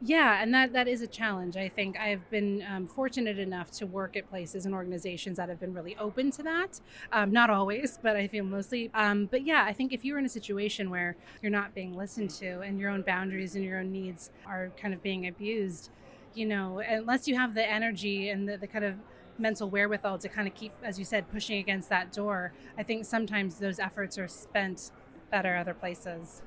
Yeah, and that that is a challenge. I think I've been um, fortunate enough to work at places and organizations that have been really open to that. Um, not always, but I feel mostly. Um, but yeah, I think if you're in a situation where you're not being listened to and your own boundaries and your own needs are kind of being abused, you know, unless you have the energy and the, the kind of mental wherewithal to kind of keep, as you said, pushing against that door, I think sometimes those efforts are spent better other places.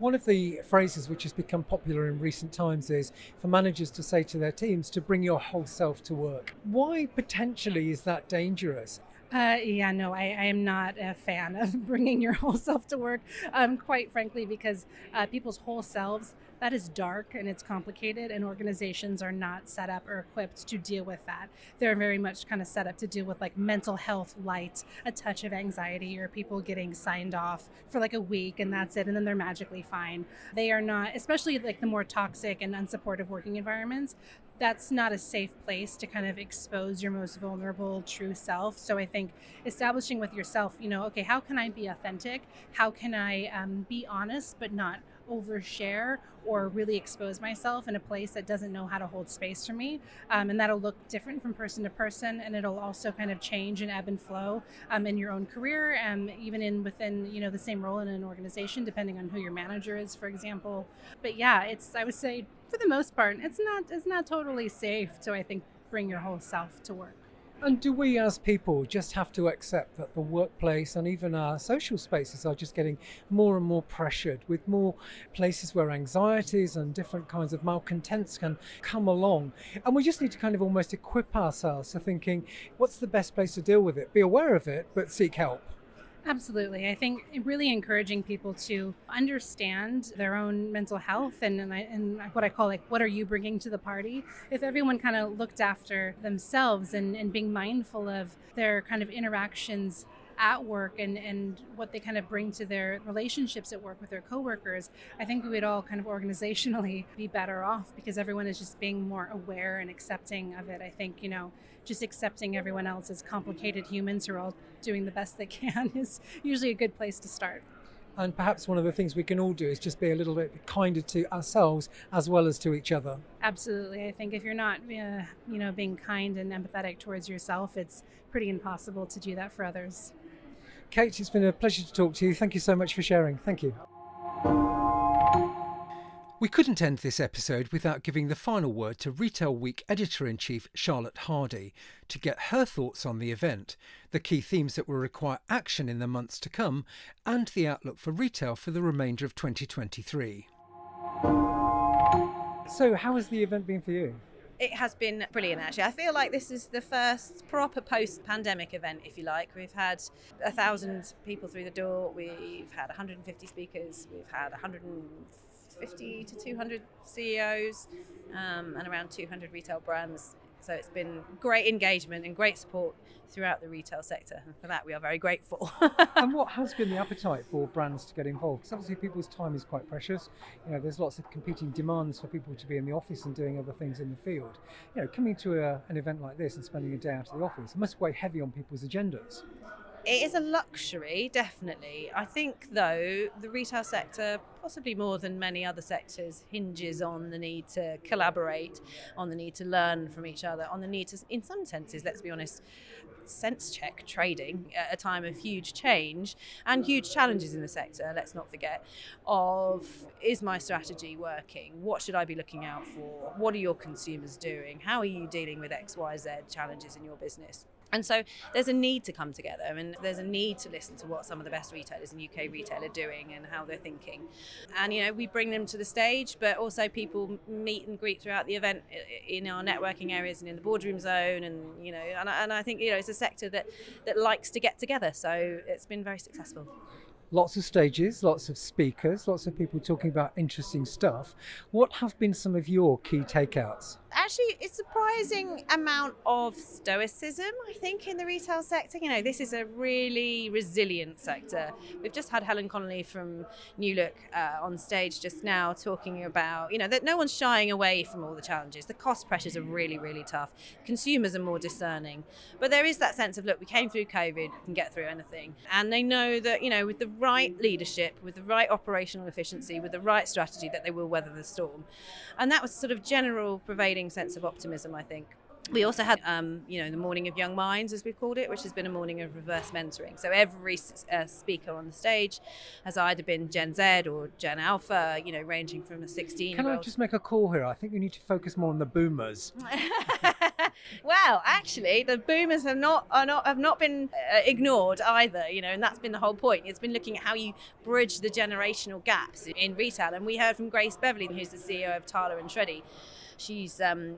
One of the phrases which has become popular in recent times is for managers to say to their teams to bring your whole self to work. Why potentially is that dangerous? Uh, yeah, no, I, I, am not a fan of bringing your whole self to work, um, quite frankly, because uh, people's whole selves that is dark and it's complicated, and organizations are not set up or equipped to deal with that. They're very much kind of set up to deal with like mental health light, a touch of anxiety, or people getting signed off for like a week and that's it, and then they're magically fine. They are not, especially like the more toxic and unsupportive working environments, that's not a safe place to kind of expose your most vulnerable true self so i think establishing with yourself you know okay how can i be authentic how can i um, be honest but not overshare or really expose myself in a place that doesn't know how to hold space for me. Um, and that'll look different from person to person, and it'll also kind of change and ebb and flow um, in your own career, and even in within you know the same role in an organization, depending on who your manager is, for example. But yeah, it's I would say for the most part, it's not it's not totally safe to I think bring your whole self to work. And do we as people just have to accept that the workplace and even our social spaces are just getting more and more pressured with more places where anxieties and different kinds of malcontents can come along? And we just need to kind of almost equip ourselves to thinking, what's the best place to deal with it? Be aware of it, but seek help. Absolutely. I think really encouraging people to understand their own mental health and, and, I, and, what I call like, what are you bringing to the party? If everyone kind of looked after themselves and, and being mindful of their kind of interactions at work and, and what they kind of bring to their relationships at work with their coworkers, I think we would all kind of organizationally be better off because everyone is just being more aware and accepting of it. I think, you know, just accepting everyone else as complicated humans who are all doing the best they can is usually a good place to start. And perhaps one of the things we can all do is just be a little bit kinder to ourselves as well as to each other. Absolutely. I think if you're not, uh, you know, being kind and empathetic towards yourself, it's pretty impossible to do that for others. Kate, it's been a pleasure to talk to you. Thank you so much for sharing. Thank you. We couldn't end this episode without giving the final word to Retail Week editor in chief Charlotte Hardy to get her thoughts on the event, the key themes that will require action in the months to come, and the outlook for retail for the remainder of 2023. So, how has the event been for you? it has been brilliant actually. I feel like this is the first proper post pandemic event, if you like. We've had a thousand people through the door, we've had 150 speakers, we've had 150 to 200 CEOs, um, and around 200 retail brands. So it's been great engagement and great support throughout the retail sector. And for that, we are very grateful. and what has been the appetite for brands to get involved? Because obviously, people's time is quite precious. You know, there's lots of competing demands for people to be in the office and doing other things in the field. You know, coming to a, an event like this and spending a day out of the office must weigh heavy on people's agendas. It is a luxury, definitely. I think, though, the retail sector, possibly more than many other sectors, hinges on the need to collaborate, on the need to learn from each other, on the need to, in some senses, let's be honest, sense check trading at a time of huge change and huge challenges in the sector, let's not forget, of is my strategy working? What should I be looking out for? What are your consumers doing? How are you dealing with XYZ challenges in your business? And so there's a need to come together and there's a need to listen to what some of the best retailers in UK retail are doing and how they're thinking. And, you know, we bring them to the stage, but also people meet and greet throughout the event in our networking areas and in the boardroom zone. And, you know, and, and I think, you know, it's a sector that, that likes to get together. So it's been very successful lots of stages, lots of speakers, lots of people talking about interesting stuff. What have been some of your key takeouts? Actually, it's a surprising amount of stoicism, I think, in the retail sector. You know, this is a really resilient sector. We've just had Helen Connolly from New Look uh, on stage just now talking about, you know, that no one's shying away from all the challenges. The cost pressures are really, really tough. Consumers are more discerning. But there is that sense of, look, we came through COVID, we can get through anything. And they know that, you know, with the right leadership, with the right operational efficiency, with the right strategy, that they will weather the storm. And that was sort of general pervading sense of optimism, I think. We also had, um, you know, the morning of young minds, as we've called it, which has been a morning of reverse mentoring. So every uh, speaker on the stage has either been Gen Z or Gen Alpha, you know, ranging from a 16. Can I just make a call here? I think we need to focus more on the boomers. well, actually, the boomers have not are not have not been uh, ignored either. You know, and that's been the whole point. It's been looking at how you bridge the generational gaps in retail. And we heard from Grace Beverley, who's the CEO of Tala and Shreddy. She's um,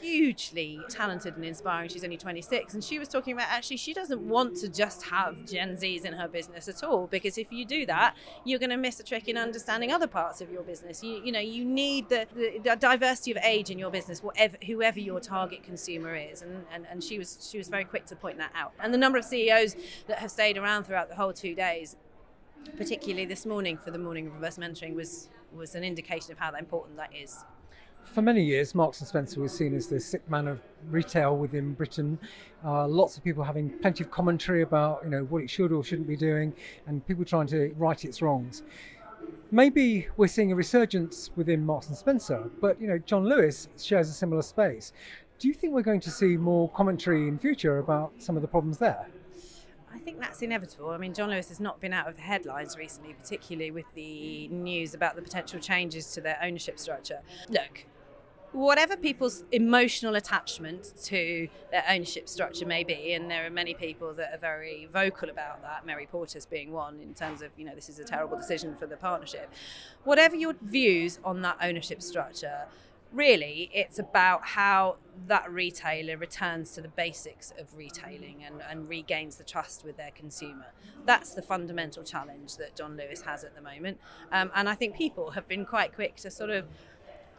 hugely talented and inspiring. She's only 26, and she was talking about actually she doesn't want to just have Gen Zs in her business at all because if you do that, you're going to miss a trick in understanding other parts of your business. You, you know, you need the, the, the, diversity of age in your business, whatever whoever your target consumer is, and, and and she was she was very quick to point that out. And the number of CEOs that have stayed around throughout the whole two days particularly this morning for the morning reverse mentoring was was an indication of how important that is for many years, Marks and Spencer was seen as the sick man of retail within Britain. Uh, lots of people having plenty of commentary about you know what it should or shouldn't be doing, and people trying to right its wrongs. Maybe we're seeing a resurgence within Marks and Spencer, but you know, John Lewis shares a similar space. Do you think we're going to see more commentary in future about some of the problems there? I think that's inevitable. I mean, John Lewis has not been out of the headlines recently, particularly with the news about the potential changes to their ownership structure. Look, whatever people's emotional attachment to their ownership structure may be, and there are many people that are very vocal about that, Mary Portas being one, in terms of, you know, this is a terrible decision for the partnership. Whatever your views on that ownership structure, really it's about how that retailer returns to the basics of retailing and, and, regains the trust with their consumer. That's the fundamental challenge that John Lewis has at the moment. Um, and I think people have been quite quick to sort of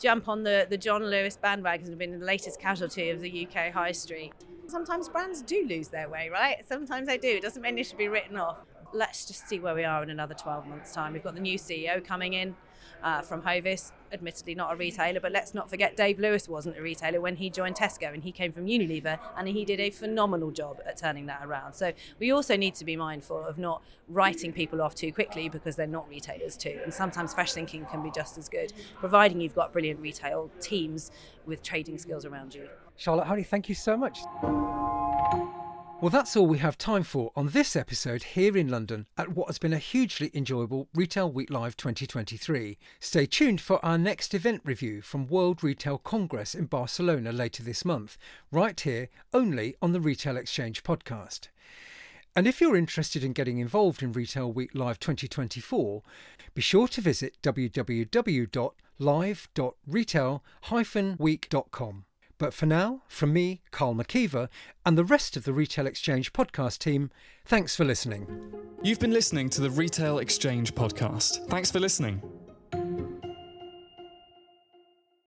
jump on the, the John Lewis bandwagon and have been the latest casualty of the UK high street. Sometimes brands do lose their way, right? Sometimes they do. It doesn't mean they should be written off. Let's just see where we are in another 12 months' time. We've got the new CEO coming in uh, from Hovis, admittedly not a retailer, but let's not forget Dave Lewis wasn't a retailer when he joined Tesco and he came from Unilever and he did a phenomenal job at turning that around. So we also need to be mindful of not writing people off too quickly because they're not retailers too. And sometimes fresh thinking can be just as good, providing you've got brilliant retail teams with trading skills around you. Charlotte Hardy, thank you so much. Well, that's all we have time for on this episode here in London at what has been a hugely enjoyable Retail Week Live 2023. Stay tuned for our next event review from World Retail Congress in Barcelona later this month, right here only on the Retail Exchange podcast. And if you're interested in getting involved in Retail Week Live 2024, be sure to visit www.live.retail-week.com. But for now, from me, Karl McKeever, and the rest of the Retail Exchange podcast team, thanks for listening. You've been listening to the Retail Exchange podcast. Thanks for listening.